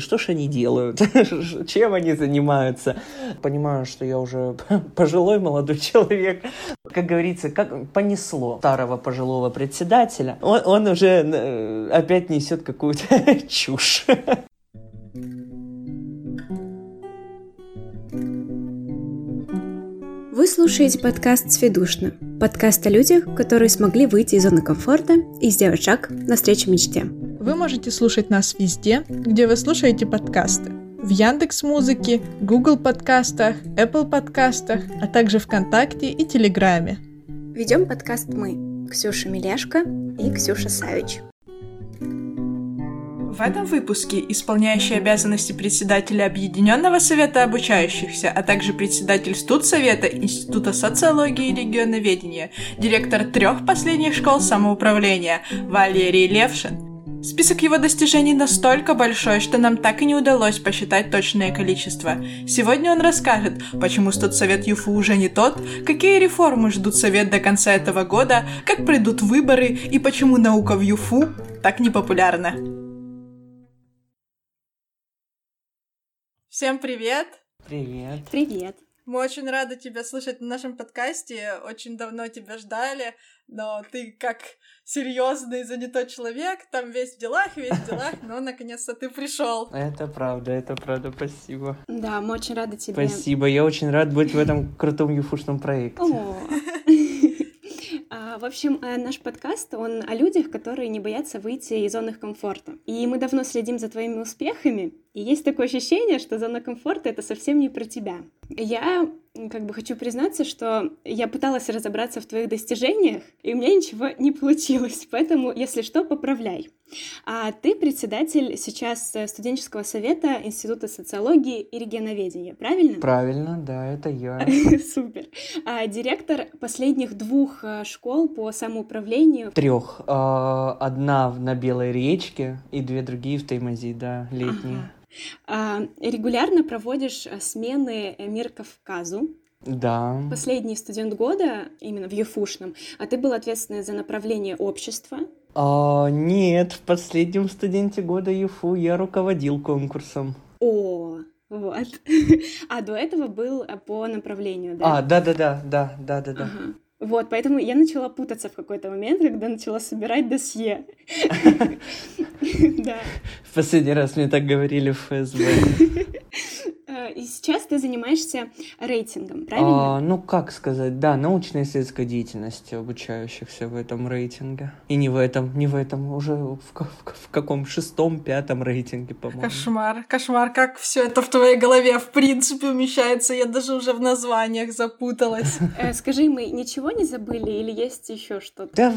что ж они делают, чем они занимаются. Понимаю, что я уже пожилой молодой человек. Как говорится, как понесло старого пожилого председателя. Он, он уже э, опять несет какую-то чушь. Вы слушаете подкаст «Сведушно». Подкаст о людях, которые смогли выйти из зоны комфорта и сделать шаг навстречу мечте. Вы можете слушать нас везде, где вы слушаете подкасты. В Яндекс Музыке, Google подкастах, Apple подкастах, а также ВКонтакте и Телеграме. Ведем подкаст мы, Ксюша Миляшко и Ксюша Савич. В этом выпуске исполняющий обязанности председателя Объединенного совета обучающихся, а также председатель студсовета Института социологии и регионоведения, директор трех последних школ самоуправления Валерий Левшин. Список его достижений настолько большой, что нам так и не удалось посчитать точное количество. Сегодня он расскажет, почему студсовет ЮФУ уже не тот, какие реформы ждут совет до конца этого года, как придут выборы и почему наука в ЮФУ так непопулярна. Всем привет! Привет. Привет. Мы очень рады тебя слышать на нашем подкасте. Очень давно тебя ждали, но ты как серьезный занятой человек, там весь в делах, весь в делах, но наконец-то ты пришел. Это правда, это правда, спасибо. Да, мы очень рады тебе. Спасибо, я очень рад быть в этом крутом юфушном проекте. А, В общем, э, наш подкаст, он о людях, которые не боятся выйти из зоны их комфорта. И мы давно следим за твоими успехами, и есть такое ощущение, что зона комфорта — это совсем не про тебя. Я как бы хочу признаться, что я пыталась разобраться в твоих достижениях, и у меня ничего не получилось, поэтому, если что, поправляй. А ты председатель сейчас э, студенческого совета Института социологии и регионоведения, правильно? Правильно, да, это я. Супер. А директор последних двух э, школ по самоуправлению. Трех. А, Одна на Белой речке и две другие в Таймази, да, летние. А, регулярно проводишь э, смены э, Мир Кавказу. Да. Последний студент года, именно в ЮФУшном, а ты был ответственный за направление общества. А, нет, в последнем студенте года ЮФУ я руководил конкурсом. О, вот. А до этого был э, по направлению, А, да? да-да-да, да, да-да-да. Ага. Вот, поэтому я начала путаться в какой-то момент, когда начала собирать досье. Да. В последний раз мне так говорили в ФСБ. Э, И сейчас ты занимаешься рейтингом, правильно? А, ну, как сказать, да, научно-исследовательской деятельности обучающихся в этом рейтинге. И не в этом, не в этом, уже в, в в каком шестом, пятом рейтинге, по-моему. Кошмар, кошмар, как все это в твоей голове в принципе умещается, я даже уже в названиях запуталась. Э, Скажи, мы ничего не забыли или есть еще что-то? Да,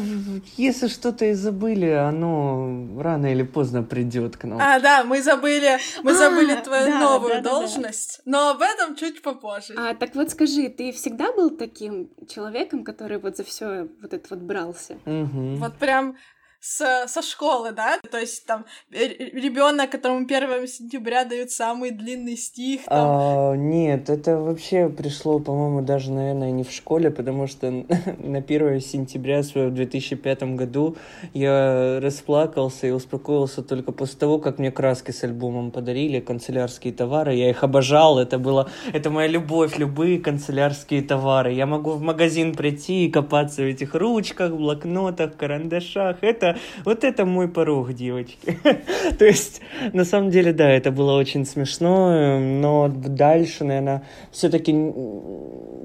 если что-то и забыли, оно рано или поздно придет к нам. А, да, мы забыли, мы А, забыли твою да, новую да-да-да. Должность, но об этом чуть попозже. А, так вот скажи, ты всегда был таким человеком, который вот за все вот это вот брался? Мгм. Вот прям с, со школы, да? То есть там ребенок, которому 1 сентября дают самый длинный стих. Там. А, нет, это вообще пришло, по-моему, даже, наверное, не в школе, потому что на 1 сентября в 2005 году я расплакался и успокоился только после того, как мне краски с альбомом подарили, канцелярские товары. Я их обожал, это было, это моя любовь, любые канцелярские товары. Я могу в магазин прийти и копаться в этих ручках, блокнотах, карандашах. Это, вот это мой порог, девочки. То есть, на самом деле, да, это было очень смешно, но дальше, наверное, все-таки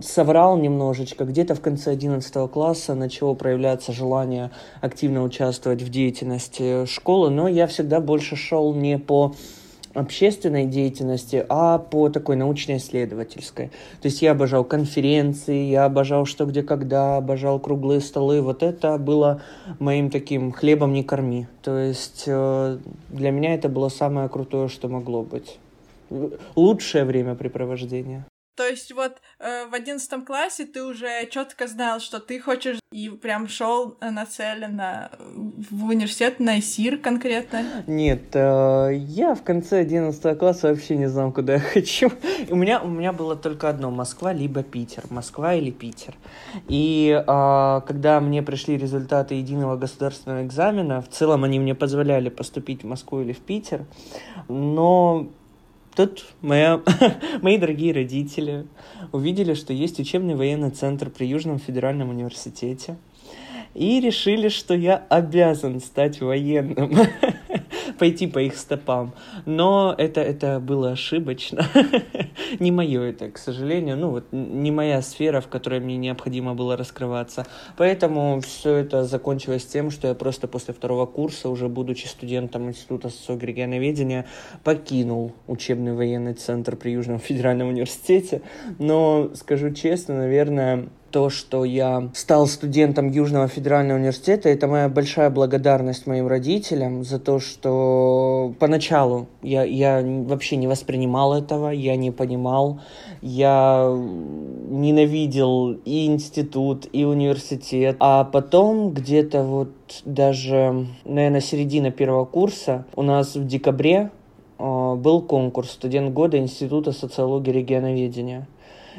соврал немножечко. Где-то в конце 11 класса начало проявляться желание активно участвовать в деятельности школы, но я всегда больше шел не по общественной деятельности, а по такой научно-исследовательской. То есть я обожал конференции, я обожал что, где, когда, обожал круглые столы. Вот это было моим таким хлебом не корми. То есть э, для меня это было самое крутое, что могло быть. Лучшее времяпрепровождение. То есть вот э, в одиннадцатом классе ты уже четко знал, что ты хочешь и прям шел нацеленно в университет на ИСИР конкретно? Нет, э, я в конце одиннадцатого класса вообще не знал, куда я хочу. У меня, у меня было только одно, Москва либо Питер. Москва или Питер. И э, когда мне пришли результаты единого государственного экзамена, в целом они мне позволяли поступить в Москву или в Питер, но Тут моя, мои дорогие родители увидели, что есть учебный военный центр при Южном федеральном университете и решили, что я обязан стать военным. пойти по их стопам. Но это, это было ошибочно. не мое это, к сожалению. Ну, вот не моя сфера, в которой мне необходимо было раскрываться. Поэтому все это закончилось тем, что я просто после второго курса, уже будучи студентом Института социологии регионоведения, покинул учебный военный центр при Южном федеральном университете. Но, скажу честно, наверное, то, что я стал студентом Южного федерального университета, это моя большая благодарность моим родителям за то, что поначалу я, я вообще не воспринимал этого, я не понимал, я ненавидел и институт, и университет, а потом где-то вот даже, наверное, середина первого курса у нас в декабре э, был конкурс «Студент года Института социологии и регионоведения».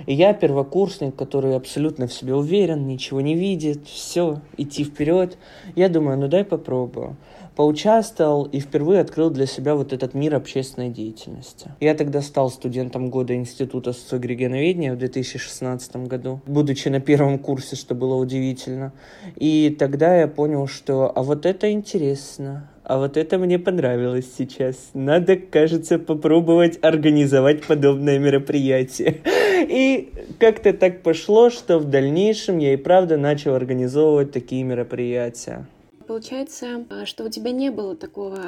Я первокурсник, который абсолютно в себе уверен, ничего не видит, все, идти вперед. Я думаю, ну дай попробую. Поучаствовал и впервые открыл для себя вот этот мир общественной деятельности. Я тогда стал студентом года Института социогрегеноведения в 2016 году, будучи на первом курсе, что было удивительно. И тогда я понял, что а вот это интересно, а вот это мне понравилось сейчас. Надо, кажется, попробовать организовать подобное мероприятие. И как-то так пошло, что в дальнейшем я и правда начал организовывать такие мероприятия. Получается, а, что у тебя не было такого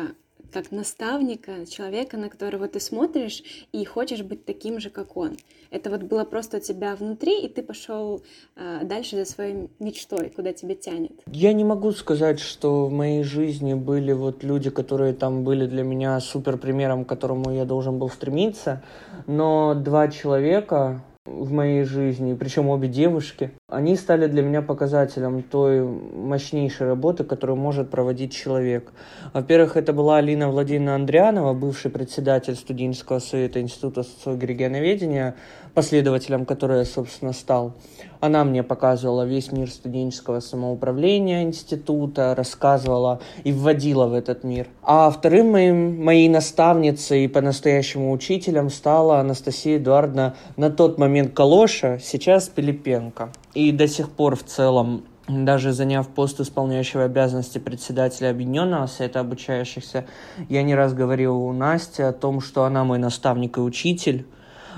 как наставника, человека, на которого ты смотришь и хочешь быть таким же, как он. Это вот было просто у тебя внутри, и ты пошел э, дальше за своей мечтой, куда тебя тянет. Я не могу сказать, что в моей жизни были вот люди, которые там были для меня супер примером, к которому я должен был стремиться, но два человека, в моей жизни, причем обе девушки, они стали для меня показателем той мощнейшей работы, которую может проводить человек. Во-первых, это была Алина Владимировна Андрианова, бывший председатель студенческого совета Института социологии регионоведения, последователем которой я, собственно, стал. Она мне показывала весь мир студенческого самоуправления института, рассказывала и вводила в этот мир. А вторым моим, моей наставницей и по-настоящему учителем стала Анастасия Эдуардовна на тот момент Калоша, сейчас Пилипенко. И до сих пор в целом даже заняв пост исполняющего обязанности председателя Объединенного Совета обучающихся, я не раз говорил у Насти о том, что она мой наставник и учитель,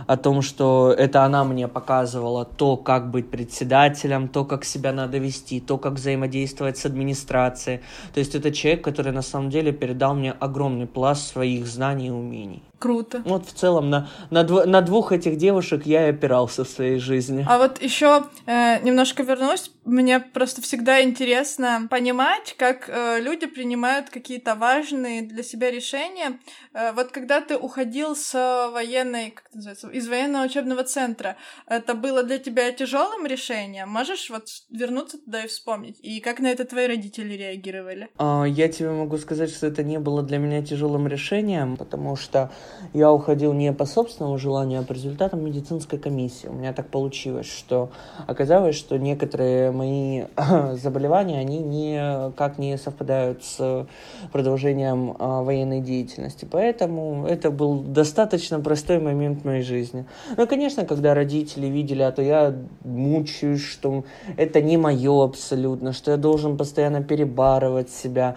о том, что это она мне показывала то, как быть председателем, то, как себя надо вести, то, как взаимодействовать с администрацией. То есть это человек, который на самом деле передал мне огромный пласт своих знаний и умений. Круто. Вот в целом на, на, дв, на двух этих девушек я и опирался в своей жизни. А вот еще э, немножко вернусь. Мне просто всегда интересно понимать, как э, люди принимают какие-то важные для себя решения. Э, вот когда ты уходил с военной, как это называется, из военного учебного центра, это было для тебя тяжелым решением? Можешь вот вернуться туда и вспомнить? И как на это твои родители реагировали? А, я тебе могу сказать, что это не было для меня тяжелым решением, потому что я уходил не по собственному желанию, а по результатам медицинской комиссии. У меня так получилось, что оказалось, что некоторые мои заболевания, они никак не совпадают с продолжением а, военной деятельности. Поэтому это был достаточно простой момент моей жизни. Ну, конечно, когда родители видели, а то я мучаюсь, что это не мое абсолютно, что я должен постоянно перебарывать себя.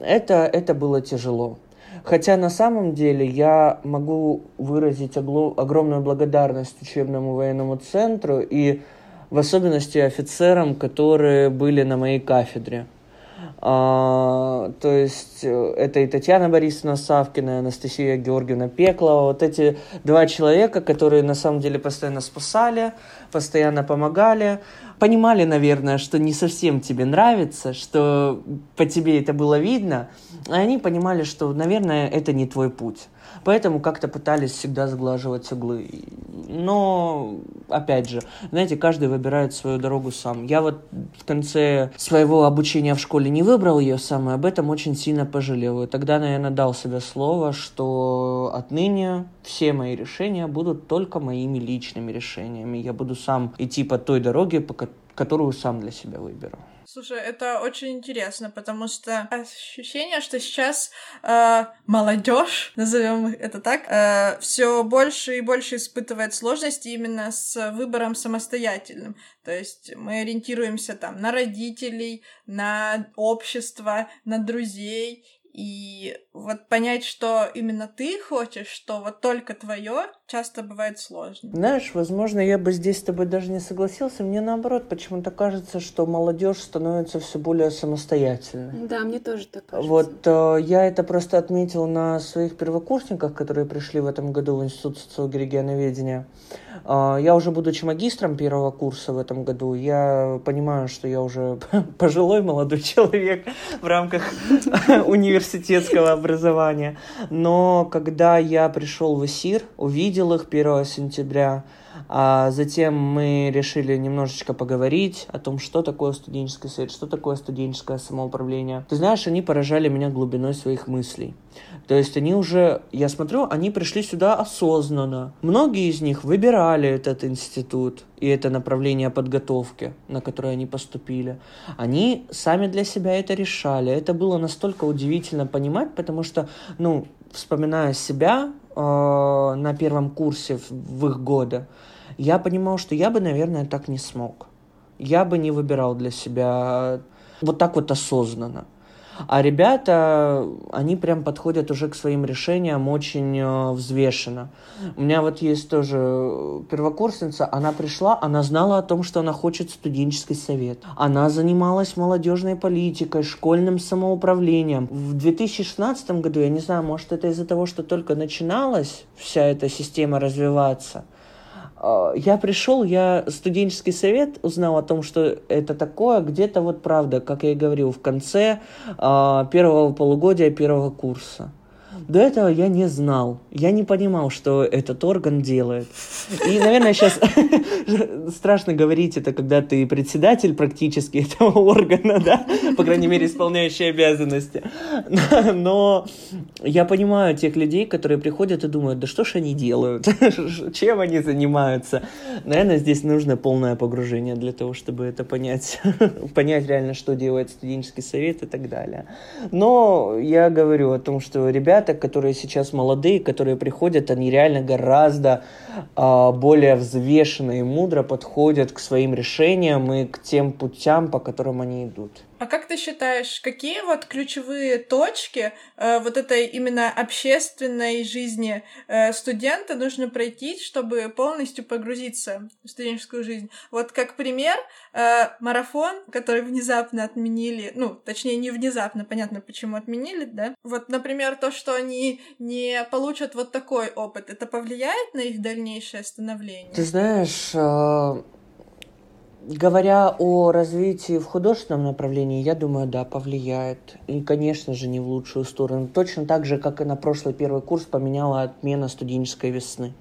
Это, это было тяжело. Хотя на самом деле я могу выразить огромную благодарность учебному военному центру и в особенности офицерам, которые были на моей кафедре. А, то есть э, это и Татьяна Борисовна Савкина, и Анастасия Георгиевна Пеклова. Вот эти два человека, которые на самом деле постоянно спасали, постоянно помогали. понимали, наверное, что не совсем тебе нравится, что по тебе это было видно, и они понимали, что, наверное, это не твой путь. Поэтому как-то пытались всегда сглаживать углы. Но, опять же, знаете, каждый выбирает свою дорогу сам. Я вот в конце своего обучения в школе не выбрал ее сам, и об этом очень сильно пожалел. И тогда, наверное, дал себе слово, что отныне все мои решения будут только моими личными решениями. Я буду сам идти по той дороге, по которую сам для себя выберу. Слушай, это очень интересно, потому что ощущение, что сейчас э, молодежь, назовем это так, э, все больше и больше испытывает сложности именно с выбором самостоятельным. То есть мы ориентируемся там на родителей, на общество, на друзей, и вот понять, что именно ты хочешь, что вот только твое, часто бывает сложно. Знаешь, возможно, я бы здесь с тобой даже не согласился. Мне наоборот, почему-то кажется, что молодежь становится все более самостоятельной. Да, мне тоже так кажется. Вот э, я это просто отметил на своих первокурсниках, которые пришли в этом году в Институт социологии регионоведения. Э, я уже будучи магистром первого курса в этом году, я понимаю, что я уже пожилой молодой человек в рамках университетского образования. Но когда я пришел в ИСИР, увидел их 1 сентября, а затем мы решили немножечко поговорить о том, что такое студенческий совет, что такое студенческое самоуправление. Ты знаешь, они поражали меня глубиной своих мыслей. То есть они уже, я смотрю, они пришли сюда осознанно. Многие из них выбирали этот институт и это направление подготовки, на которое они поступили. Они сами для себя это решали. Это было настолько удивительно понимать, потому что, ну, вспоминая себя э, на первом курсе в, в их годы, я понимал, что я бы, наверное, так не смог. Я бы не выбирал для себя вот так вот осознанно. А ребята, они прям подходят уже к своим решениям очень э, взвешенно. У меня вот есть тоже первокурсница, она пришла, она знала о том, что она хочет студенческий совет. Она занималась молодежной политикой, школьным самоуправлением. В 2016 году, я не знаю, может это из-за того, что только начиналась вся эта система развиваться, я пришел, я студенческий совет узнал о том, что это такое, где-то вот правда, как я и говорил, в конце э, первого полугодия первого курса. До этого я не знал. Я не понимал, что этот орган делает. И, наверное, сейчас страшно говорить это, когда ты председатель практически этого органа, да, по крайней мере, исполняющий обязанности. Но я понимаю тех людей, которые приходят и думают, да что ж они делают, чем они занимаются. Наверное, здесь нужно полное погружение для того, чтобы это понять, понять реально, что делает студенческий совет и так далее. Но я говорю о том, что ребята, ребята, которые сейчас молодые, которые приходят, они реально гораздо э, более взвешенно и мудро подходят к своим решениям и к тем путям, по которым они идут. А как ты считаешь, какие вот ключевые точки э, вот этой именно общественной жизни э, студента нужно пройти, чтобы полностью погрузиться в студенческую жизнь? Вот как пример, э, марафон, который внезапно отменили, ну, точнее, не внезапно, понятно, почему отменили, да? Вот, например, то, что они не получат вот такой опыт, это повлияет на их дальнейшее становление? Ты знаешь, э, Говоря о развитии в художественном направлении, я думаю, да, повлияет. И, конечно же, не в лучшую сторону. Точно так же, как и на прошлый первый курс поменяла отмена студенческой весны.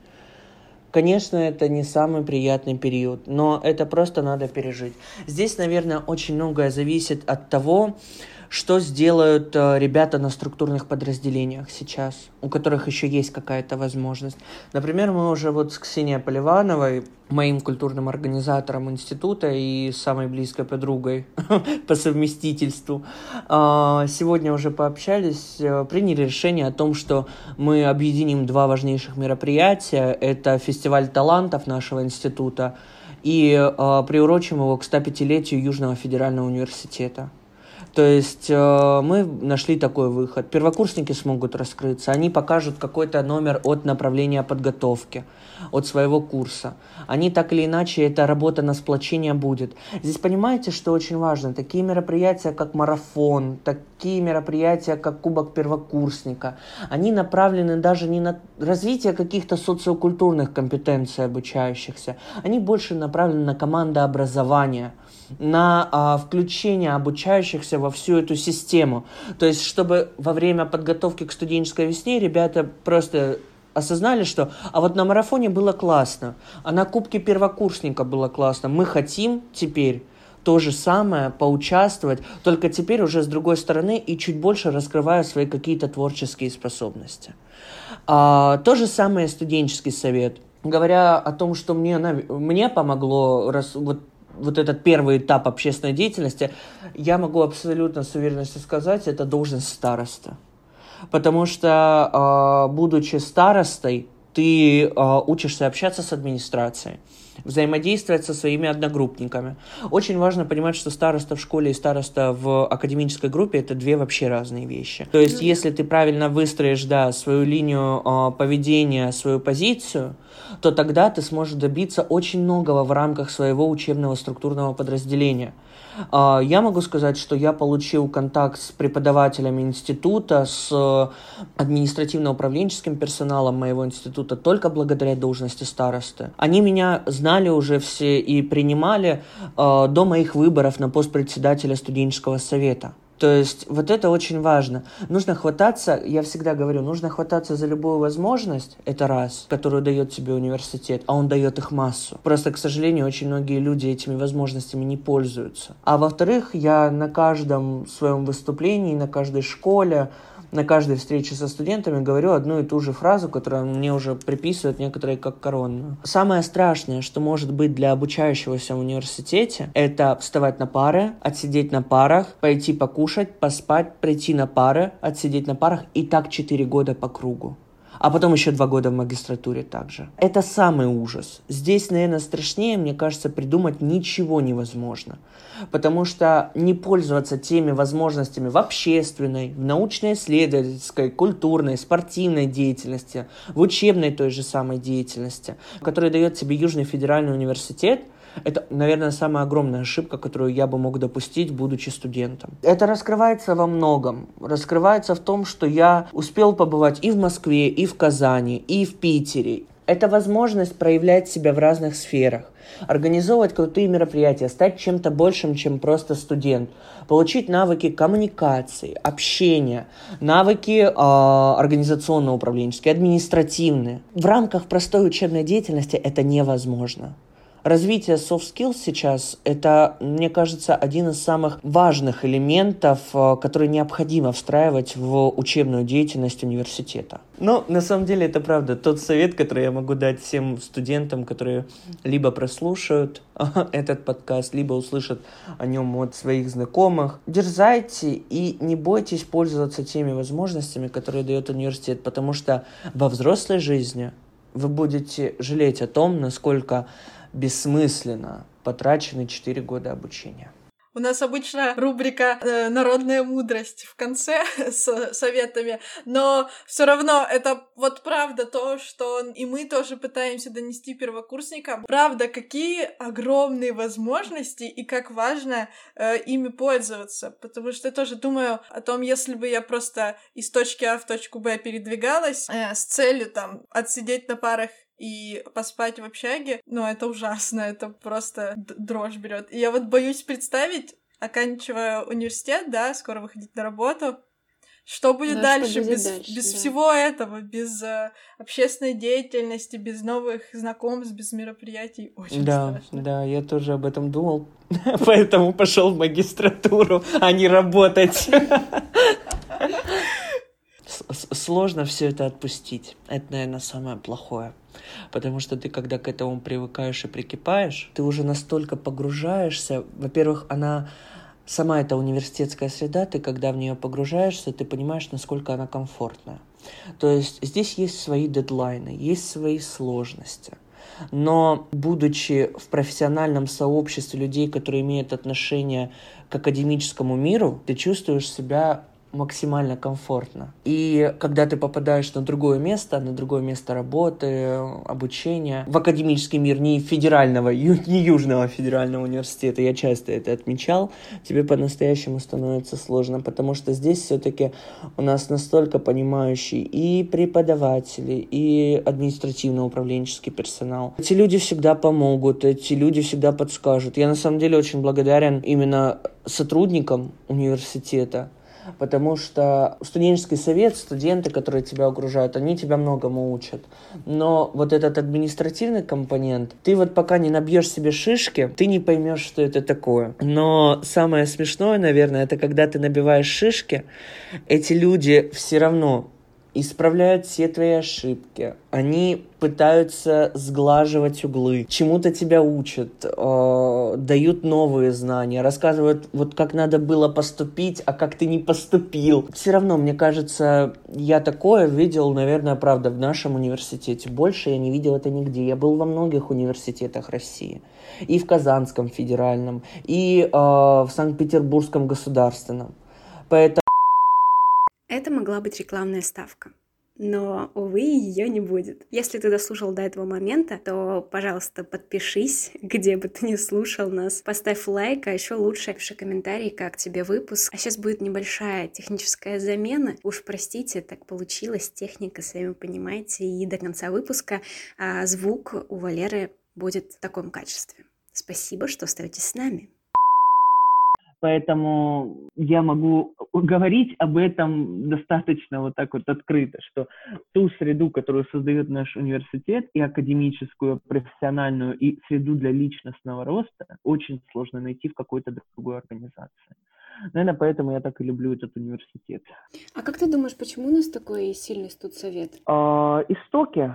Конечно, это не самый приятный период, но это просто надо пережить. Здесь, наверное, очень многое зависит от того, что сделают э, ребята на структурных подразделениях сейчас, у которых еще есть какая-то возможность. Например, мы уже вот с Ксенией Поливановой, моим культурным организатором института и самой близкой подругой по совместительству, э, сегодня уже пообщались, э, приняли решение о том, что мы объединим два важнейших мероприятия. Это фестиваль талантов нашего института и приурочим его к 105-летию Южного федерального университета. То есть э, мы нашли такой выход. Первокурсники смогут раскрыться, они покажут какой-то номер от направления подготовки, от своего курса. Они так или иначе, эта работа на сплочение будет. Здесь понимаете, что очень важно? Такие мероприятия, как марафон, такие мероприятия, как Кубок первокурсника, они направлены даже не на развитие каких-то социокультурных компетенций обучающихся, они больше направлены на командообразование – на а, включение обучающихся во всю эту систему. То есть, чтобы во время подготовки к студенческой весне ребята просто осознали, что а вот на марафоне было классно, а на Кубке первокурсника было классно. Мы хотим теперь то же самое, поучаствовать, только теперь уже с другой стороны и чуть больше раскрывая свои какие-то творческие способности. А, то же самое студенческий совет. Говоря о том, что мне, мне помогло раз, вот вот этот первый этап общественной деятельности, я могу абсолютно с уверенностью сказать, это должность староста. Потому что, а, будучи старостой, ты а, учишься общаться с администрацией, взаимодействовать со своими одногруппниками. Очень важно понимать, что староста в школе и староста в академической группе это две вообще разные вещи. То есть, если ты правильно выстроишь да, свою линию э, поведения, свою позицию, то тогда ты сможешь добиться очень многого в рамках своего учебного структурного подразделения. А, я могу сказать, что я получил контакт с преподавателями института, с административно-управленческим персоналом моего института только благодаря должности старосты. Они меня знали уже все и принимали а, до моих выборов на пост председателя студенческого совета. То есть вот это очень важно. Нужно хвататься, я всегда говорю, нужно хвататься за любую возможность, это раз, которую дает тебе университет, а он дает их массу. Просто, к сожалению, очень многие люди этими возможностями не пользуются. А во-вторых, я на каждом своем выступлении, на каждой школе, на каждой встрече со студентами говорю одну и ту же фразу, которую мне уже приписывают некоторые как коронную. Самое страшное, что может быть для обучающегося в университете, это вставать на пары, отсидеть на парах, пойти покушать, поспать, прийти на пары, отсидеть на парах и так 4 года по кругу а потом еще два года в магистратуре также. Это самый ужас. Здесь, наверное, страшнее, мне кажется, придумать ничего невозможно. Потому что не пользоваться теми возможностями в общественной, в научно-исследовательской, культурной, спортивной деятельности, в учебной той же самой деятельности, которые дает тебе Южный федеральный университет – это, наверное, самая огромная ошибка, которую я бы мог допустить, будучи студентом. Это раскрывается во многом. Раскрывается в том, что я успел побывать и в Москве, и в Казани, и в Питере. Это возможность проявлять себя в разных сферах организовывать крутые мероприятия, стать чем-то большим, чем просто студент, получить навыки коммуникации, общения, навыки э, организационно-управленческие, административные. В рамках простой учебной деятельности это невозможно развитие soft skills сейчас – это, мне кажется, один из самых важных элементов, э, который необходимо встраивать в учебную деятельность университета. Но на самом деле это правда тот совет, который я могу дать всем студентам, которые либо прослушают этот подкаст, либо услышат о нем от своих знакомых. Дерзайте и не бойтесь пользоваться теми возможностями, которые дает университет, потому что во взрослой жизни вы будете жалеть о том, насколько бессмысленно потрачены 4 года обучения. У нас обычно рубрика э, «Народная мудрость» в конце с советами, но все равно это вот правда то, что и мы тоже пытаемся донести первокурсникам. Правда, какие огромные возможности и как важно э, ими пользоваться, потому что я тоже думаю о том, если бы я просто из точки А в точку Б передвигалась э, с целью там отсидеть на парах и поспать в общаге, ну, это ужасно, это просто дрожь берет. И я вот боюсь представить, оканчивая университет, да, скоро выходить на работу, что будет да, дальше, будет без, дальше, без да. всего этого, без э, общественной деятельности, без новых знакомств, без мероприятий? Очень да, страшно. Да, я тоже об этом думал, поэтому пошел в магистратуру, а не работать. Сложно все это отпустить. Это, наверное, самое плохое. Потому что ты, когда к этому привыкаешь и прикипаешь, ты уже настолько погружаешься. Во-первых, она сама эта университетская среда, ты когда в нее погружаешься, ты понимаешь, насколько она комфортная. То есть здесь есть свои дедлайны, есть свои сложности. Но будучи в профессиональном сообществе людей, которые имеют отношение к академическому миру, ты чувствуешь себя максимально комфортно. И когда ты попадаешь на другое место, на другое место работы, обучения, в академический мир не федерального, не Южного федерального университета, я часто это отмечал, тебе по-настоящему становится сложно, потому что здесь все-таки у нас настолько понимающий и преподаватели, и административно-управленческий персонал. Эти люди всегда помогут, эти люди всегда подскажут. Я на самом деле очень благодарен именно сотрудникам университета, потому что студенческий совет, студенты, которые тебя окружают, они тебя многому учат. Но вот этот административный компонент, ты вот пока не набьешь себе шишки, ты не поймешь, что это такое. Но самое смешное, наверное, это когда ты набиваешь шишки, эти люди все равно исправляют все твои ошибки. Они пытаются сглаживать углы, чему-то тебя учат, э, дают новые знания, рассказывают, вот как надо было поступить, а как ты не поступил. Все равно, мне кажется, я такое видел, наверное, правда, в нашем университете. Больше я не видел это нигде. Я был во многих университетах России. И в Казанском федеральном, и э, в Санкт-Петербургском государственном. Поэтому это могла быть рекламная ставка. Но, увы, ее не будет. Если ты дослушал до этого момента, то, пожалуйста, подпишись, где бы ты ни слушал нас. Поставь лайк, а еще лучше пиши комментарий, как тебе выпуск. А сейчас будет небольшая техническая замена. Уж простите, так получилось. Техника, сами понимаете. И до конца выпуска а, звук у Валеры будет в таком качестве. Спасибо, что остаетесь с нами. Поэтому я могу говорить об этом достаточно вот так вот открыто, что ту среду, которую создает наш университет, и академическую, профессиональную, и среду для личностного роста, очень сложно найти в какой-то другой организации. Наверное, поэтому я так и люблю этот университет. А как ты думаешь, почему у нас такой сильный студсовет? А, истоки.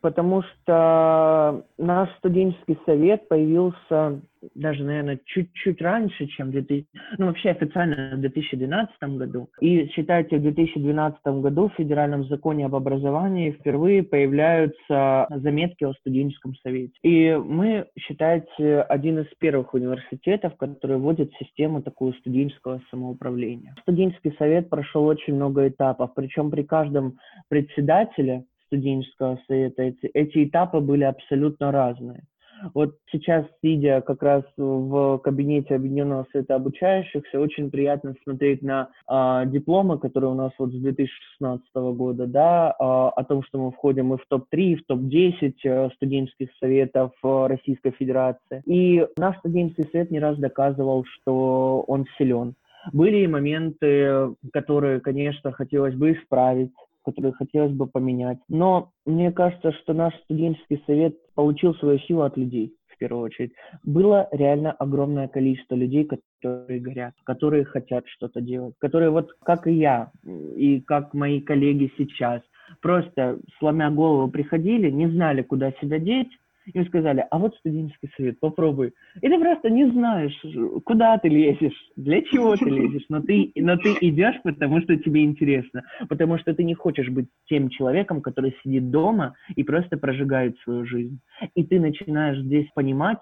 Потому что наш студенческий совет появился даже, наверное, чуть-чуть раньше, чем 2000, ну, вообще официально в 2012 году. И считайте, в 2012 году в Федеральном законе об образовании впервые появляются заметки о студенческом совете. И мы, считайте, один из первых университетов, который вводит систему такую студенческого самоуправления. Студенческий совет прошел очень много этапов, причем при каждом председателе студенческого совета эти, эти этапы были абсолютно разные. Вот сейчас, сидя как раз в кабинете Объединенного Совета Обучающихся, очень приятно смотреть на э, дипломы, которые у нас вот с 2016 года, да, э, о том, что мы входим и в топ-3, в топ-10 э, студенческих советов э, Российской Федерации. И наш студенческий совет не раз доказывал, что он силен. Были и моменты, которые, конечно, хотелось бы исправить, которые хотелось бы поменять. Но мне кажется, что наш студенческий совет получил свою силу от людей в первую очередь. Было реально огромное количество людей, которые горят, которые хотят что-то делать, которые вот как и я, и как мои коллеги сейчас, просто сломя голову приходили, не знали, куда себя деть, им сказали, а вот студенческий совет, попробуй. И ты просто не знаешь, куда ты лезешь, для чего ты лезешь, но ты, но ты идешь, потому что тебе интересно, потому что ты не хочешь быть тем человеком, который сидит дома и просто прожигает свою жизнь. И ты начинаешь здесь понимать,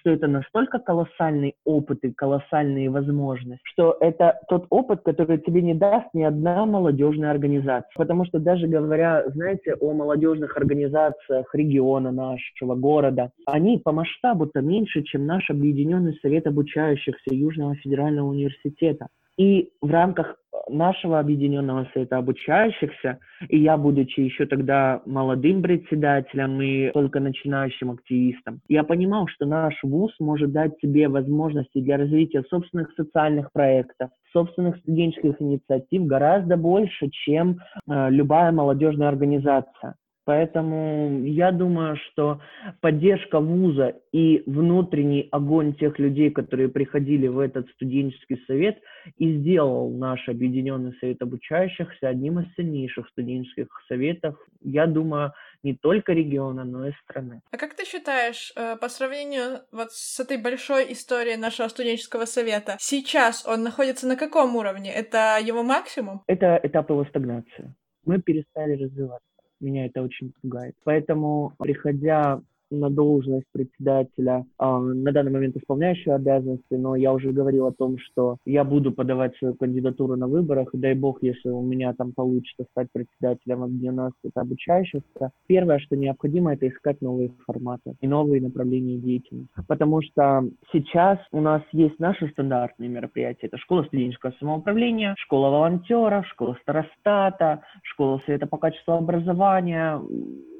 что это настолько колоссальный опыт и колоссальные возможности, что это тот опыт, который тебе не даст ни одна молодежная организация. Потому что даже говоря, знаете, о молодежных организациях региона нашего, города, они по масштабу-то меньше, чем наш Объединенный Совет обучающихся Южного федерального университета. И в рамках нашего объединенного совета обучающихся, и я, будучи еще тогда молодым председателем и только начинающим активистом, я понимал, что наш вуз может дать себе возможности для развития собственных социальных проектов, собственных студенческих инициатив гораздо больше, чем э, любая молодежная организация. Поэтому я думаю, что поддержка вуза и внутренний огонь тех людей, которые приходили в этот студенческий совет, и сделал наш Объединенный Совет Обучающихся одним из сильнейших студенческих советов, я думаю, не только региона, но и страны. А как ты считаешь, э, по сравнению вот с этой большой историей нашего студенческого совета, сейчас он находится на каком уровне? Это его максимум? Это этап его стагнации. Мы перестали развиваться Меня это очень пугает. Поэтому, приходя на должность председателя, э, на данный момент исполняющего обязанности, но я уже говорил о том, что я буду подавать свою кандидатуру на выборах, дай бог, если у меня там получится стать председателем объединенного совета обучающихся. Первое, что необходимо, это искать новые форматы и новые направления деятельности. Потому что сейчас у нас есть наши стандартные мероприятия. Это школа студенческого самоуправления, школа волонтеров, школа старостата, школа совета по качеству образования,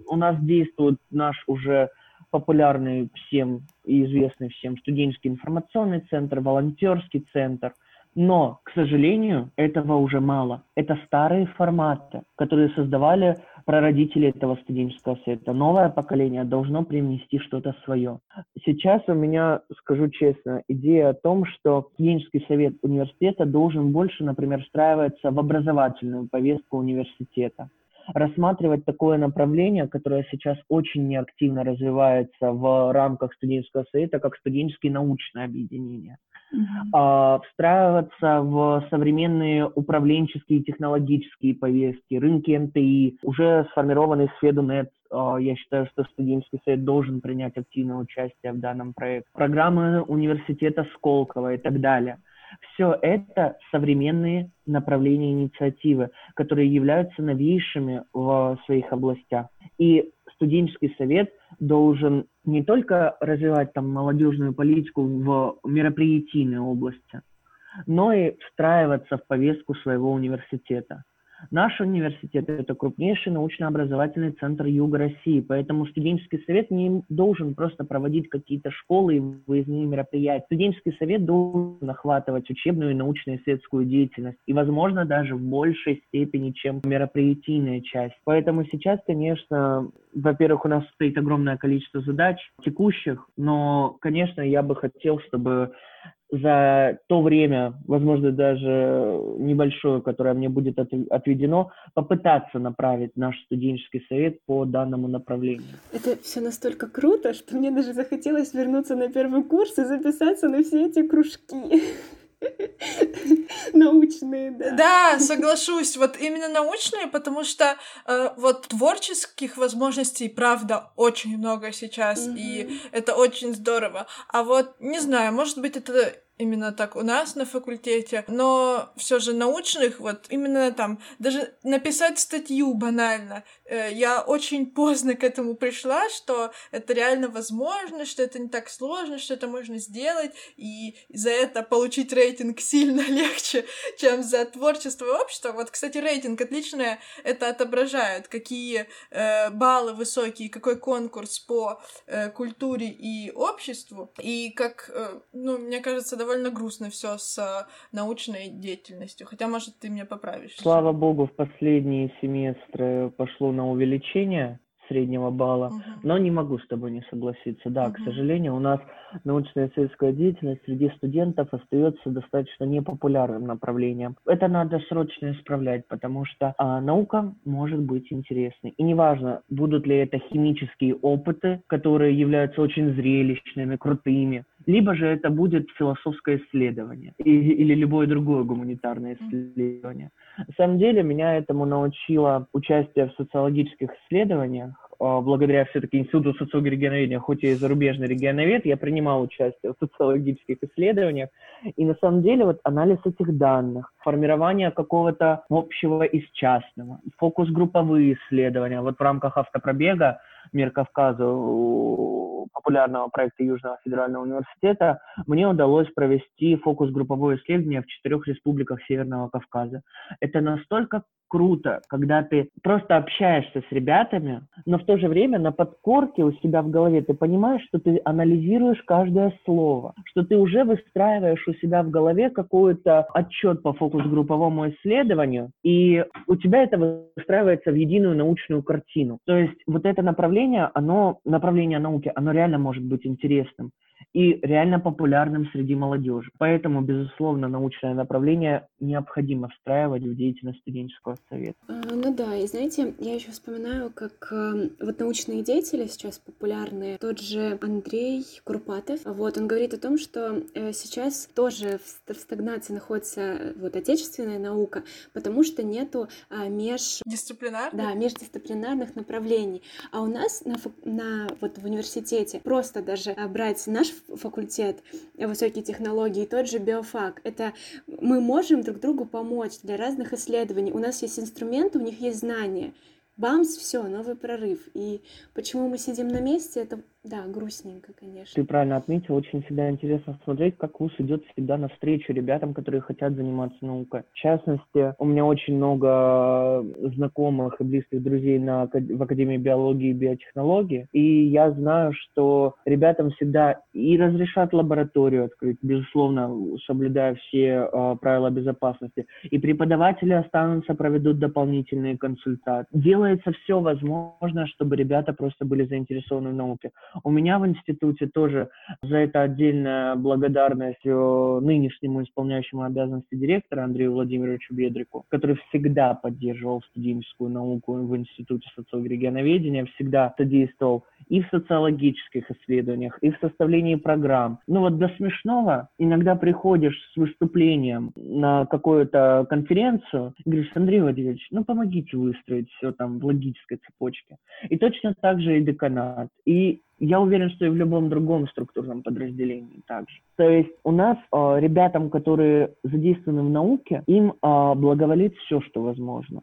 у нас действует наш уже популярный всем и известный всем студенческий информационный центр, волонтерский центр. Но, к сожалению, этого уже мало. Это старые форматы, которые создавали прародители этого студенческого совета. Новое поколение должно привнести что-то свое. Сейчас у меня, скажу честно, идея о том, что студенческий совет университета должен больше, например, встраиваться в образовательную повестку университета рассматривать такое направление, которое сейчас очень неактивно развивается в рамках студенческого совета, как студенческие научные объединения. А, встраиваться в современные управленческие и технологические повестки, рынки МТИ, уже сформированный Сфедунет, а, я считаю, что студенческий совет должен принять активное участие в данном проекте. Программы университета Сколково и так далее. Все это современные направления инициативы, которые являются новейшими в своих областях. И студенческий совет должен не только развивать там молодежную политику в мероприятийной области, но и встраиваться в повестку своего университета. Наш университет – это крупнейший научно-образовательный центр Юга России, поэтому студенческий совет не должен просто проводить какие-то школы и выездные мероприятия. Студенческий совет должен охватывать учебную и научно-исследовательскую деятельность, и, возможно, даже в большей степени, чем мероприятийная часть. Поэтому сейчас, конечно, во-первых, у нас стоит огромное количество задач текущих, но, конечно, я бы хотел, чтобы за то время, возможно, даже небольшое, которое мне будет отведено, попытаться направить наш студенческий совет по данному направлению. Это все настолько круто, что мне даже захотелось вернуться на первый курс и записаться на все эти кружки. Научные, да. Да, соглашусь. Вот именно научные, потому что э, вот творческих возможностей, правда, очень много сейчас, mm-hmm. и это очень здорово. А вот, не знаю, может быть, это именно так у нас на факультете, но все же научных, вот именно там, даже написать статью банально, э, я очень поздно к этому пришла, что это реально возможно, что это не так сложно, что это можно сделать, и за это получить рейтинг сильно легче, чем за творчество и общество. Вот, кстати, рейтинг отличное это отображает, какие э, баллы высокие, какой конкурс по э, культуре и обществу, и как, э, ну, мне кажется, довольно довольно грустно все с э, научной деятельностью. Хотя, может, ты меня поправишь. Слава богу, в последние семестры пошло на увеличение среднего балла, uh-huh. но не могу с тобой не согласиться. Да, uh-huh. к сожалению, у нас научная исследовательская деятельность среди студентов остается достаточно непопулярным направлением. Это надо срочно исправлять, потому что а, наука может быть интересной. И неважно, будут ли это химические опыты, которые являются очень зрелищными, крутыми, либо же это будет философское исследование или, или любое другое гуманитарное исследование. На самом деле меня этому научило участие в социологических исследованиях, а, благодаря все-таки Институту социологии регионоведения, хоть и зарубежный регионовед, я принимал участие в социологических исследованиях. И на самом деле вот анализ этих данных, формирование какого-то общего из частного, фокус-групповые исследования. Вот в рамках автопробега «Мир Кавказа» популярного проекта Южного федерального университета, мне удалось провести фокус-групповое исследование в четырех республиках Северного Кавказа. Это настолько круто, когда ты просто общаешься с ребятами, но в то же время на подкорке у себя в голове ты понимаешь, что ты анализируешь каждое слово, что ты уже выстраиваешь у себя в голове какой-то отчет по фокус-групповому исследованию, и у тебя это выстраивается в единую научную картину. То есть вот это направление, оно, направление науки, оно реально может быть интересным. И реально популярным среди молодежи. Поэтому, безусловно, научное направление необходимо встраивать в деятельность студенческого совета. А, ну да, и знаете, я еще вспоминаю, как э, вот научные деятели сейчас популярные, тот же Андрей Курпатов, вот, он говорит о том, что э, сейчас тоже в, стагнации находится э, вот отечественная наука, потому что нету а, меж... Дисциплинарных? Да, междисциплинарных направлений. А у нас на, на вот в университете просто даже брать наш факультет высокие технологии, тот же биофак, это мы можем друг другу помочь для разных исследований. У нас есть инструменты, у них есть знания. Бамс, все, новый прорыв. И почему мы сидим на месте, это да, грустненько, конечно. Ты правильно отметил, очень всегда интересно смотреть, как ВУЗ идет всегда навстречу ребятам, которые хотят заниматься наукой. В частности, у меня очень много знакомых и близких друзей на, в Академии биологии и биотехнологии, и я знаю, что ребятам всегда и разрешат лабораторию открыть, безусловно, соблюдая все э, правила безопасности, и преподаватели останутся, проведут дополнительные консультации. Делается все возможное, чтобы ребята просто были заинтересованы в науке. У меня в институте тоже за это отдельная благодарность э, нынешнему исполняющему обязанности директора Андрею Владимировичу Бедрику, который всегда поддерживал студенческую науку в Институте социологии регионоведения, всегда содействовал и в социологических исследованиях, и в составлении программ. Ну вот до смешного иногда приходишь с выступлением на какую-то конференцию и говоришь, Андрей Владимирович, ну помогите выстроить все там в логической цепочке. И точно так же и деканат. И я уверен, что и в любом другом структурном подразделении также. То есть у нас э, ребятам, которые задействованы в науке, им э, благоволит все, что возможно.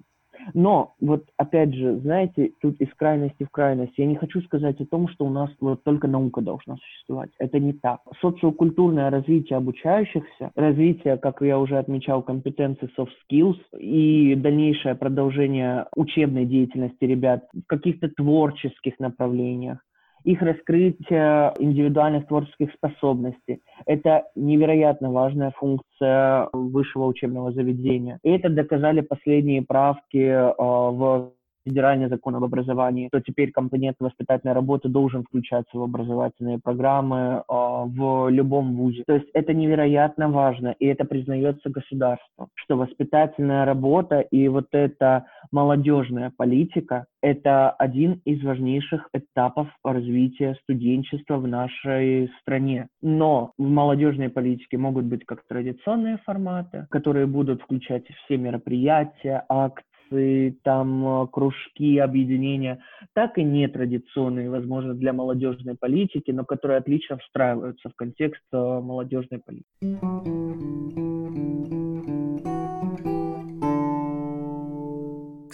Но вот опять же, знаете, тут из крайности в крайность. Я не хочу сказать о том, что у нас вот только наука должна существовать. Это не так. Социокультурное развитие обучающихся, развитие, как я уже отмечал, компетенций soft skills и дальнейшее продолжение учебной деятельности ребят в каких-то творческих направлениях, их раскрытие индивидуальных творческих способностей. Это невероятно важная функция высшего учебного заведения. И это доказали последние правки э, в федеральный закон об образовании, то теперь компонент воспитательной работы должен включаться в образовательные программы э, в любом вузе. То есть это невероятно важно, и это признается государством, что воспитательная работа и вот эта молодежная политика – это один из важнейших этапов развития студенчества в нашей стране. Но в молодежной политике могут быть как традиционные форматы, которые будут включать все мероприятия, акции, ассоциации, там э, кружки, объединения, так и нетрадиционные, возможно, для молодежной политики, но которые отлично встраиваются в контекст э, молодежной политики.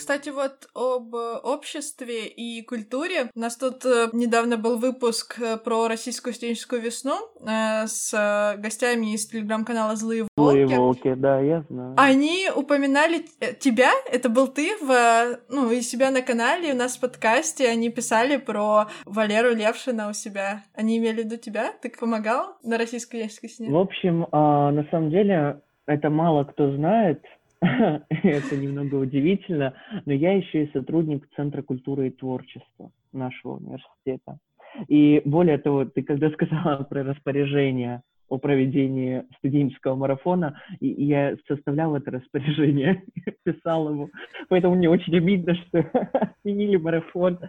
Кстати, вот об обществе и культуре. У нас тут э, недавно был выпуск э, про российскую студенческую весну э, с гостями из телеграм-канала «Злые волки». «Злые волки», да, я знаю. Они упоминали тебя, это был ты, в, ну, и себя на канале, у нас в подкасте, они писали про Валеру Левшина у себя. Они имели в виду тебя? Ты помогал на российской студенческой сне? В общем, а, на самом деле, это мало кто знает, это немного удивительно, но я еще и сотрудник Центра культуры и творчества нашего университета. И более того, ты когда сказала про распоряжение о проведении студенческого марафона, и, я составлял это распоряжение, писал его. Поэтому мне очень обидно, что отменили марафон.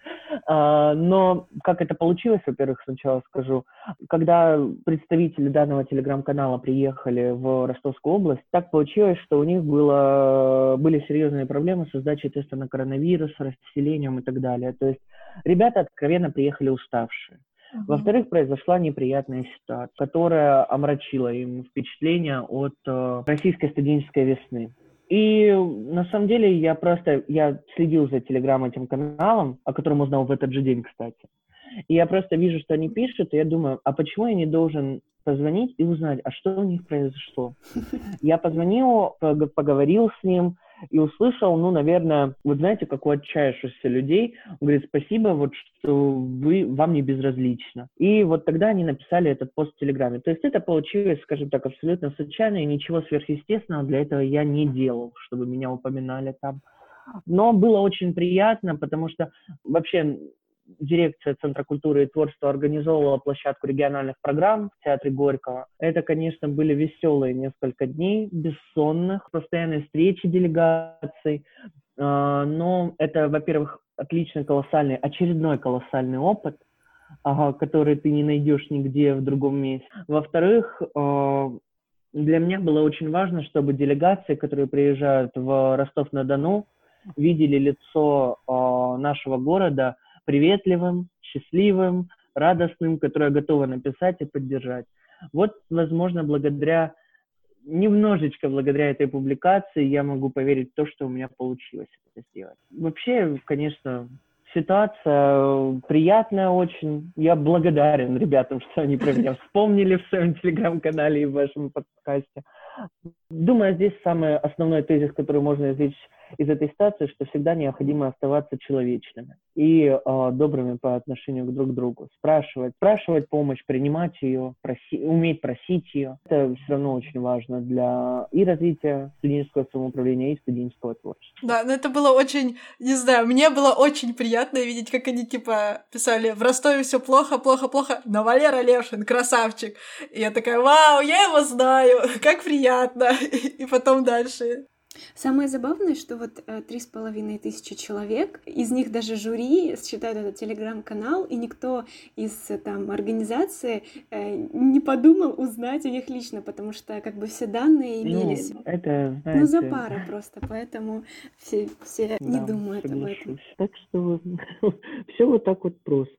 А, но как это получилось, во-первых, сначала скажу. Когда представители данного телеграм-канала приехали в Ростовскую область, так получилось, что у них было, были серьезные проблемы с сдачей теста на коронавирус, расселением и так далее. То есть ребята откровенно приехали уставшие. Во-вторых, произошла неприятная ситуация, которая омрачила им впечатление от э, российской студенческой весны. И на самом деле я просто, я следил за телеграм этим каналом, о котором узнал в этот же день, кстати. И я просто вижу, что они пишут, и я думаю, а почему я не должен позвонить и узнать, а что у них произошло? Я позвонил, поговорил с ним, и услышал, ну, наверное, вот знаете, как у отчаявшихся людей, он говорит, спасибо, вот что вы, вам не безразлично. И вот тогда они написали этот пост в Телеграме. То есть это получилось, скажем так, абсолютно случайно, и ничего сверхъестественного для этого я не делал, чтобы меня упоминали там. Но было очень приятно, потому что вообще дирекция Центра культуры и творчества организовывала площадку региональных программ в Театре Горького. Это, конечно, были веселые несколько дней, бессонных, постоянные встречи делегаций. А, но это, во-первых, отличный, колоссальный, очередной колоссальный опыт, который ты не найдешь нигде в другом месте. Во-вторых, а, для меня было очень важно, чтобы делегации, которые приезжают в Ростов-на-Дону, видели лицо э, нашего города приветливым, счастливым, радостным, которое готово написать и поддержать. Вот, возможно, благодаря, немножечко благодаря этой публикации я могу поверить в то, что у меня получилось это сделать. Вообще, конечно, ситуация приятная очень. Я благодарен ребятам, что они про меня вспомнили в своем телеграм-канале и в вашем подкасте. Думаю, здесь самый основной тезис, который можно извлечь из этой ситуации, что всегда необходимо оставаться человечными и э, добрыми по отношению к друг другу. Спрашивать, спрашивать помощь, принимать ее, проси, уметь просить ее. Это все равно очень важно для и развития студенческого самоуправления, и студенческого творчества. Да, но это было очень, не знаю, мне было очень приятно видеть, как они типа писали «В Ростове все плохо, плохо, плохо, но Валера Левшин красавчик». И я такая «Вау, я его знаю, как приятно!» И потом дальше Самое забавное, что вот э, три с половиной тысячи человек, из них даже жюри считают этот телеграм-канал, и никто из э, там организации э, не подумал узнать у них лично, потому что как бы все данные ну, имелись. Ну, это, знаете... ну за пара просто, поэтому все, все да, не думают соглашусь. об этом. Так что все вот так вот просто.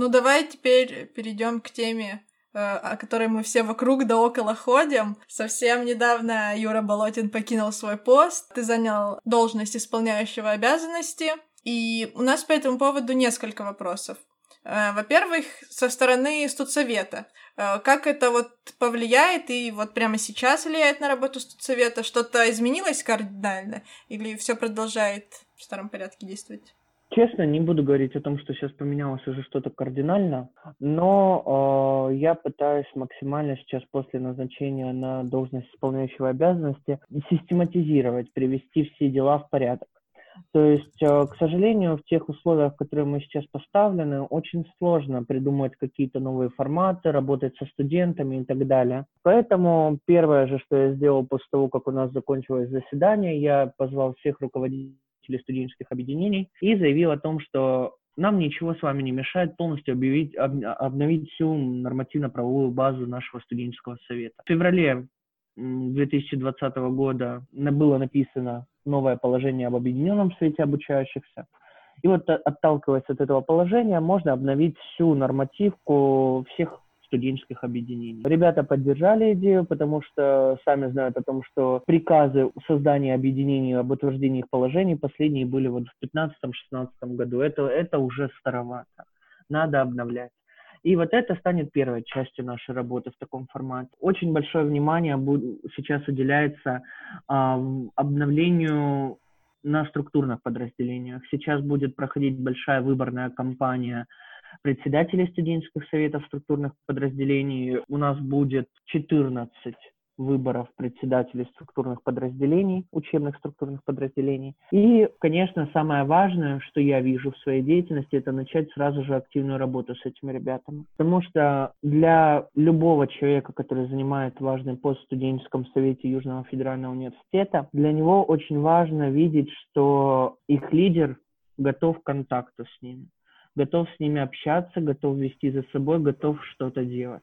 Ну, давай теперь перейдем к теме, э, о которой мы все вокруг да около ходим. Совсем недавно Юра Болотин покинул свой пост. Ты занял должность исполняющего обязанности. И у нас по этому поводу несколько вопросов. Э, во-первых, со стороны студсовета. Э, как это вот повлияет и вот прямо сейчас влияет на работу студсовета? Что-то изменилось кардинально? Или все продолжает в старом порядке действовать? Честно, не буду говорить о том, что сейчас поменялось уже что-то кардинально, но э, я пытаюсь максимально сейчас после назначения на должность исполняющего обязанности систематизировать, привести все дела в порядок. То есть, э, к сожалению, в тех условиях, которые мы сейчас поставлены, очень сложно придумать какие-то новые форматы, работать со студентами и так далее. Поэтому первое же, что я сделал после того, как у нас закончилось заседание, я позвал всех руководителей руководителей студенческих объединений и заявил о том, что нам ничего с вами не мешает полностью объявить, об, обновить всю нормативно-правовую базу нашего студенческого совета. В феврале 2020 года было написано новое положение об объединенном совете обучающихся. И вот отталкиваясь от этого положения, можно обновить всю нормативку всех студенческих объединений. Ребята поддержали идею, потому что сами знают о том, что приказы создания объединений об утверждении их положений последние были вот в 2015-2016 году. Это, это уже старовато. Надо обновлять. И вот это станет первой частью нашей работы в таком формате. Очень большое внимание сейчас уделяется э, обновлению на структурных подразделениях. Сейчас будет проходить большая выборная кампания председателей студенческих советов структурных подразделений. У нас будет 14 выборов председателей структурных подразделений, учебных структурных подразделений. И, конечно, самое важное, что я вижу в своей деятельности, это начать сразу же активную работу с этими ребятами. Потому что для любого человека, который занимает важный пост в студенческом совете Южного федерального университета, для него очень важно видеть, что их лидер готов к контакту с ними готов с ними общаться, готов вести за собой, готов что-то делать.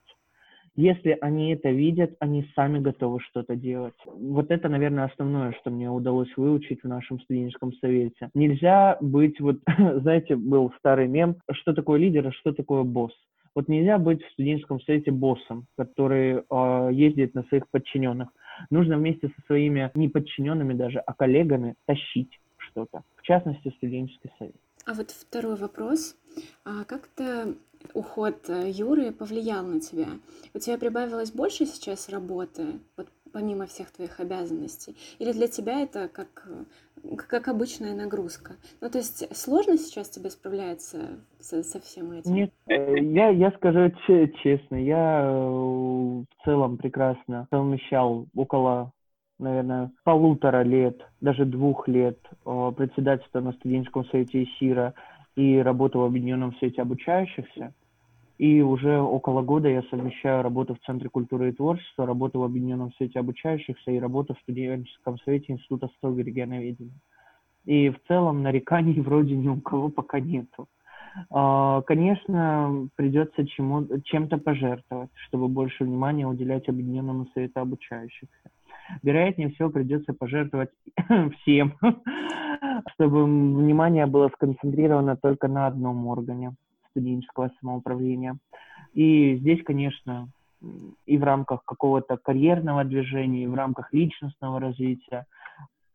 Если они это видят, они сами готовы что-то делать. Вот это, наверное, основное, что мне удалось выучить в нашем студенческом совете. Нельзя быть, вот, знаете, был старый мем, что такое лидер, а что такое босс. Вот нельзя быть в студенческом совете боссом, который э, ездит на своих подчиненных. Нужно вместе со своими не подчиненными даже, а коллегами тащить что-то. В частности, студенческий совет. А вот второй вопрос. А как-то уход э, Юры повлиял на тебя? У тебя прибавилось больше сейчас работы, вот помимо всех твоих обязанностей? Или для тебя это как, как обычная нагрузка? Ну, то есть сложно сейчас тебе справляться со, со всем этим? Нет, э, я, я скажу честно, я э, в целом прекрасно совмещал около наверное, полутора лет, даже двух лет э, председательства на студенческом совете ИСИРа и работу в Объединенном совете обучающихся. И уже около года я совмещаю работу в Центре культуры и творчества, работу в Объединенном совете обучающихся и работу в студенческом совете Института и регионоведения. И в целом нареканий вроде ни у кого пока нету. А, конечно, придется чему, чем-то пожертвовать, чтобы больше внимания уделять Объединенному совету обучающихся. Вероятнее всего придется пожертвовать всем, чтобы внимание было сконцентрировано только на одном органе студенческого самоуправления. И здесь, конечно, и в рамках какого-то карьерного движения, и в рамках личностного развития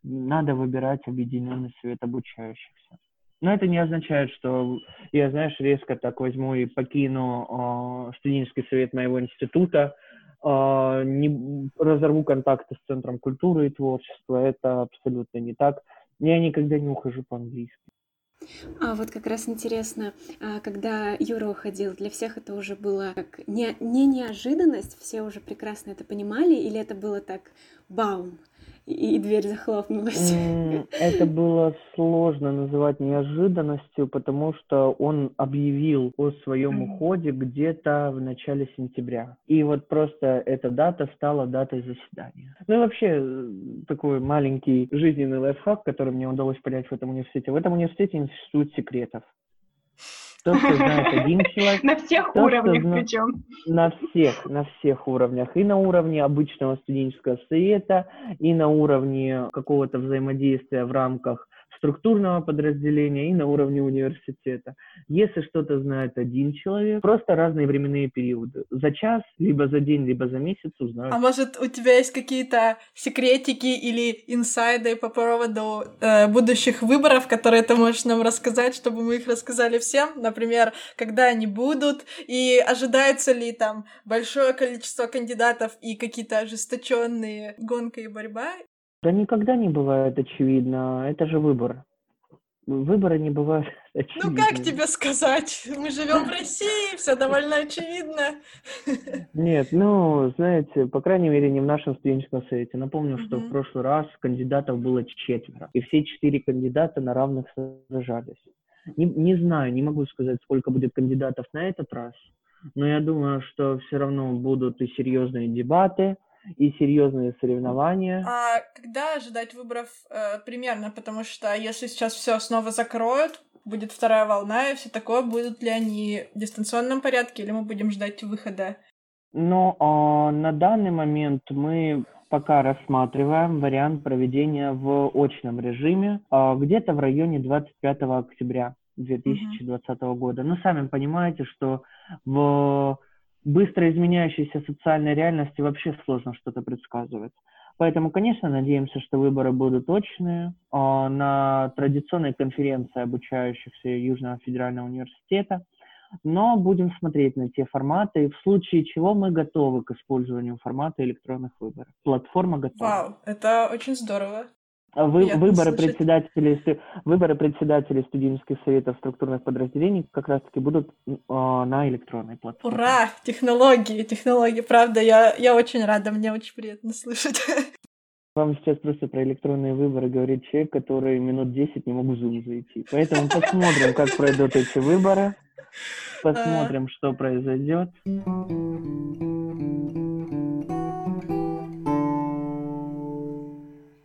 надо выбирать объединенный совет обучающихся. Но это не означает, что я, знаешь, резко так возьму и покину э, студенческий совет моего института, не, разорву контакты с Центром культуры и творчества. Это абсолютно не так. Я никогда не ухожу по-английски. А вот как раз интересно, а, когда Юра уходил, для всех это уже было как не, не неожиданность, все уже прекрасно это понимали, или это было так баум, и, дверь захлопнулась. Это было сложно называть неожиданностью, потому что он объявил о своем уходе где-то в начале сентября. И вот просто эта дата стала датой заседания. Ну и вообще э, такой маленький жизненный лайфхак, который мне удалось понять в этом университете. В этом университете институт секретов. То, что знает один человек. На всех то, уровнях зна... причем. На всех, на всех уровнях. И на уровне обычного студенческого совета, и на уровне какого-то взаимодействия в рамках структурного подразделения и на уровне университета. Если что-то знает один человек, просто разные временные периоды. За час, либо за день, либо за месяц узнают. А может, у тебя есть какие-то секретики или инсайды по поводу э, будущих выборов, которые ты можешь нам рассказать, чтобы мы их рассказали всем? Например, когда они будут, и ожидается ли там большое количество кандидатов и какие-то ожесточенные гонка и борьба? Да никогда не бывает очевидно. Это же выбор. Выборы не бывают очевидны. Ну как тебе сказать? Мы живем в России, все довольно очевидно. Нет, ну, знаете, по крайней мере, не в нашем студенческом совете. Напомню, что в прошлый раз кандидатов было четверо, и все четыре кандидата на равных сражались. Не, не знаю, не могу сказать, сколько будет кандидатов на этот раз, но я думаю, что все равно будут и серьезные дебаты, и серьезные соревнования. А когда ожидать выборов э, примерно? Потому что если сейчас все снова закроют, будет вторая волна и все такое, будут ли они в дистанционном порядке или мы будем ждать выхода? Ну, э, на данный момент мы пока рассматриваем вариант проведения в очном режиме э, где-то в районе 25 октября 2020 mm-hmm. года. Но сами понимаете, что в быстро изменяющейся социальной реальности вообще сложно что-то предсказывать. Поэтому, конечно, надеемся, что выборы будут точные. А, на традиционной конференции обучающихся Южного федерального университета. Но будем смотреть на те форматы, в случае чего мы готовы к использованию формата электронных выборов. Платформа готова. Вау, это очень здорово. А вы, выборы, председателей, выборы председателей студенческих советов структурных подразделений как раз-таки будут э, на электронной платформе. Ура! Технологии, технологии, правда, я, я очень рада, мне очень приятно слышать. Вам сейчас просто про электронные выборы говорит человек, который минут 10 не мог в Zoom зайти. Поэтому посмотрим, как пройдут эти выборы, посмотрим, что произойдет.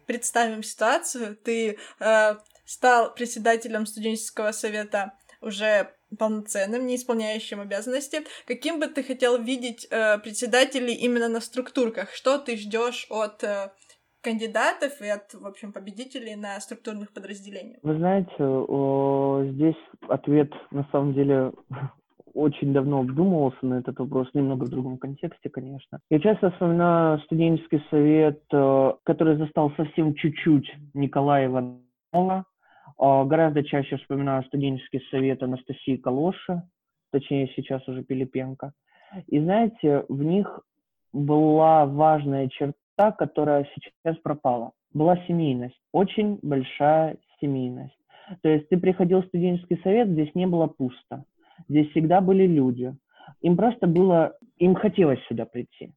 Представим ситуацию, ты э, стал председателем студенческого совета уже полноценным, не исполняющим обязанности. Каким бы ты хотел видеть э, председателей именно на структурках? Что ты ждешь от э, кандидатов и от, в общем, победителей на структурных подразделениях? Вы знаете, о, здесь ответ на самом деле очень давно вдумывался на этот вопрос, немного в другом контексте, конечно. Я часто вспоминаю студенческий совет, э, который застал совсем чуть-чуть Николая Иванова. Э, гораздо чаще вспоминаю студенческий совет Анастасии Калоши, точнее сейчас уже Пилипенко. И знаете, в них была важная черта, которая сейчас пропала. Была семейность, очень большая семейность. То есть ты приходил в студенческий совет, здесь не было пусто Здесь всегда были люди. Им просто было, им хотелось сюда прийти,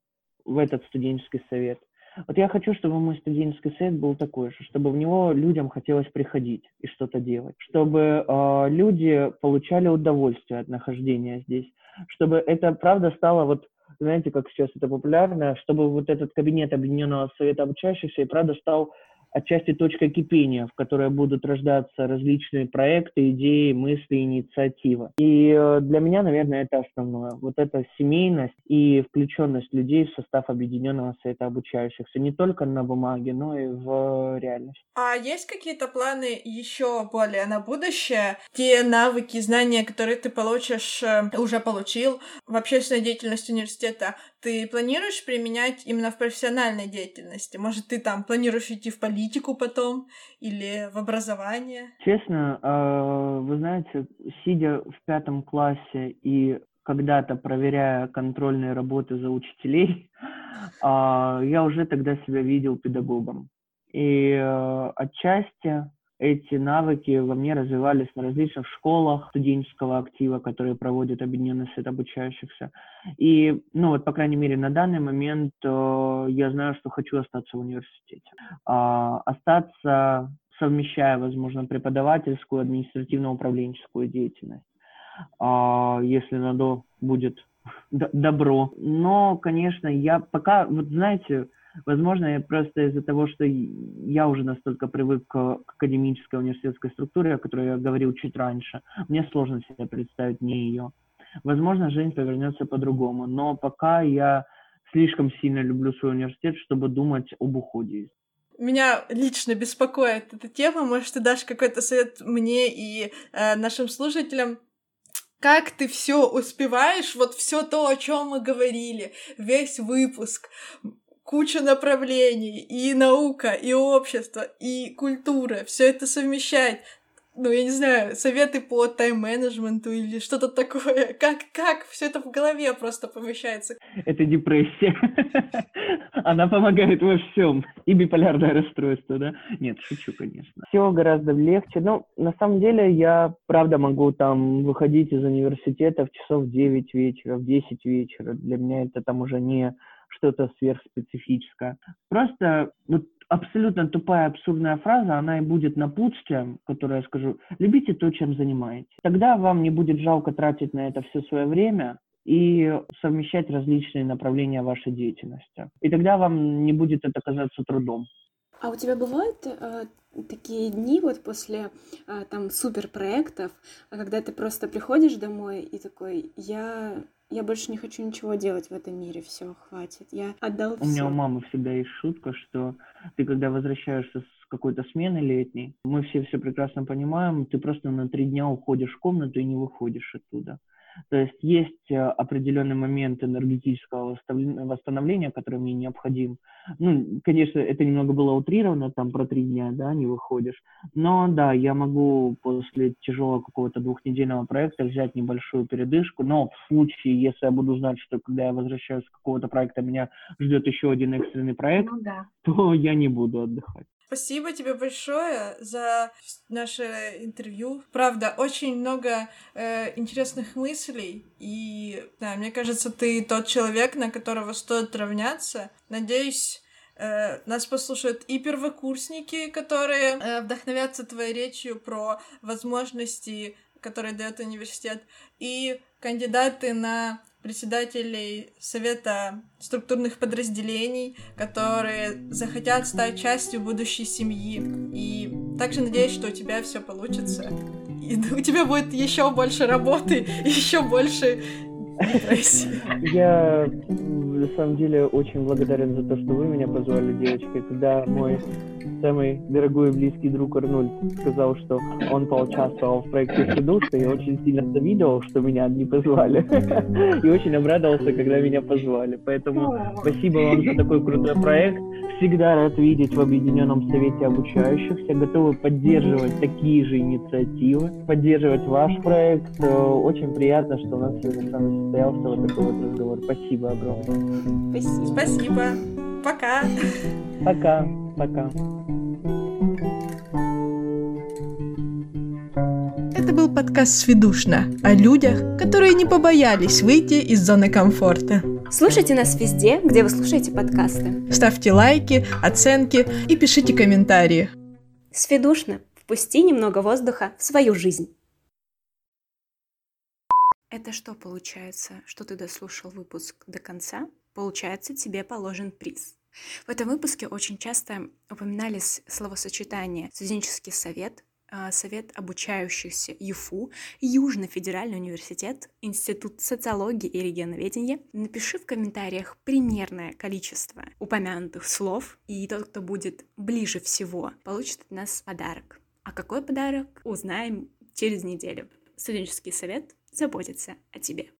в этот студенческий совет. Вот я хочу, чтобы мой студенческий совет был такой же, чтобы в него людям хотелось приходить и что-то делать, чтобы э, люди получали удовольствие от нахождения здесь, чтобы это правда стало вот знаете, как сейчас это популярно, чтобы вот этот кабинет Объединенного Совета Обучающихся и правда стал отчасти точка кипения, в которой будут рождаться различные проекты, идеи, мысли, инициативы. И э, для меня, наверное, это основное. Вот эта семейность и включенность людей в состав Объединенного Совета Обучающихся не только на бумаге, но и в реальности. А есть какие-то планы еще более на будущее? Те навыки, знания, которые ты получишь, э, уже получил в общественной деятельности университета, ты планируешь применять именно в профессиональной деятельности? Может, ты там планируешь идти в политику потом или в образование? Честно, а, вы знаете, сидя в пятом классе и когда-то проверяя контрольные работы за учителей, а, я уже тогда себя видел педагогом. И э, отчасти эти навыки во мне развивались на различных школах студенческого актива, которые проводят Объединенный Совет обучающихся. И, ну вот, по крайней мере, на данный момент э, я знаю, что хочу остаться в университете. Э, остаться, совмещая, возможно, преподавательскую, административно-управленческую деятельность. Э, если надо будет добро. Но, конечно, я пока, вот знаете, Возможно, просто из-за того, что я уже настолько привык к академической университетской структуре, о которой я говорил чуть раньше, мне сложно себе представить не ее. Возможно, жизнь повернется по-другому, но пока я слишком сильно люблю свой университет, чтобы думать об уходе. Меня лично беспокоит эта тема. Может, ты дашь какой-то совет мне и э, нашим слушателям? Как ты все успеваешь, вот все то, о чем мы говорили, весь выпуск куча направлений, и наука, и общество, и культура, все это совмещать. Ну, я не знаю, советы по тайм-менеджменту или что-то такое. Как, как все это в голове просто помещается? Это депрессия. Она помогает во всем. И биполярное расстройство, да? Нет, шучу, конечно. Все гораздо легче. Ну, на самом деле, я, правда, могу там выходить из университета в часов 9 вечера, в 10 вечера. Для меня это там уже не что-то сверхспецифическое. Просто вот абсолютно тупая, абсурдная фраза, она и будет напутствием, которое я скажу, любите то, чем занимаетесь. Тогда вам не будет жалко тратить на это все свое время, и совмещать различные направления вашей деятельности. И тогда вам не будет это казаться трудом. А у тебя бывают э, такие дни вот после э, там суперпроектов, когда ты просто приходишь домой и такой, я я больше не хочу ничего делать в этом мире, все, хватит, я отдал все. У меня у мамы всегда есть шутка, что ты когда возвращаешься с какой-то смены летней, мы все все прекрасно понимаем, ты просто на три дня уходишь в комнату и не выходишь оттуда. То есть есть э, определенный момент энергетического восстановления, который мне необходим. Ну, конечно, это немного было утрировано, там про три дня, да, не выходишь. Но да, я могу после тяжелого какого-то двухнедельного проекта взять небольшую передышку, но в случае, если я буду знать, что когда я возвращаюсь с какого-то проекта, меня ждет еще один экстренный проект, ну, да. то я не буду отдыхать. Спасибо тебе большое за наше интервью. Правда, очень много э, интересных мыслей. И да, мне кажется, ты тот человек, на которого стоит равняться. Надеюсь, э, нас послушают и первокурсники, которые э, вдохновятся твоей речью про возможности, которые дает университет, и кандидаты на председателей Совета структурных подразделений, которые захотят стать частью будущей семьи. И также надеюсь, что у тебя все получится. И у тебя будет еще больше работы, еще больше. Я на самом деле очень благодарен за то, что вы меня позвали, девочки. Когда мой самый дорогой и близкий друг Арнольд сказал, что он поучаствовал в проекте «Сиду», что я очень сильно завидовал, что меня не позвали. И очень обрадовался, когда меня позвали. Поэтому спасибо вам за такой крутой проект. Всегда рад видеть в Объединенном Совете обучающихся. Готовы поддерживать такие же инициативы, поддерживать ваш проект. Очень приятно, что у нас сегодня с вами состоялся вот такой вот разговор. Спасибо огромное. Спасибо. Спасибо. Пока. Пока. Пока. Это был подкаст «Сведушно» о людях, которые не побоялись выйти из зоны комфорта. Слушайте нас везде, где вы слушаете подкасты. Ставьте лайки, оценки и пишите комментарии. Сведушно, впусти немного воздуха в свою жизнь. Это что получается, что ты дослушал выпуск до конца? Получается, тебе положен приз. В этом выпуске очень часто упоминались словосочетания «студенческий совет», а, Совет обучающихся ЮФУ, Южный федеральный университет, Институт социологии и регионоведения. Напиши в комментариях примерное количество упомянутых слов, и тот, кто будет ближе всего, получит от нас подарок. А какой подарок, узнаем через неделю. Студенческий совет заботится о тебе.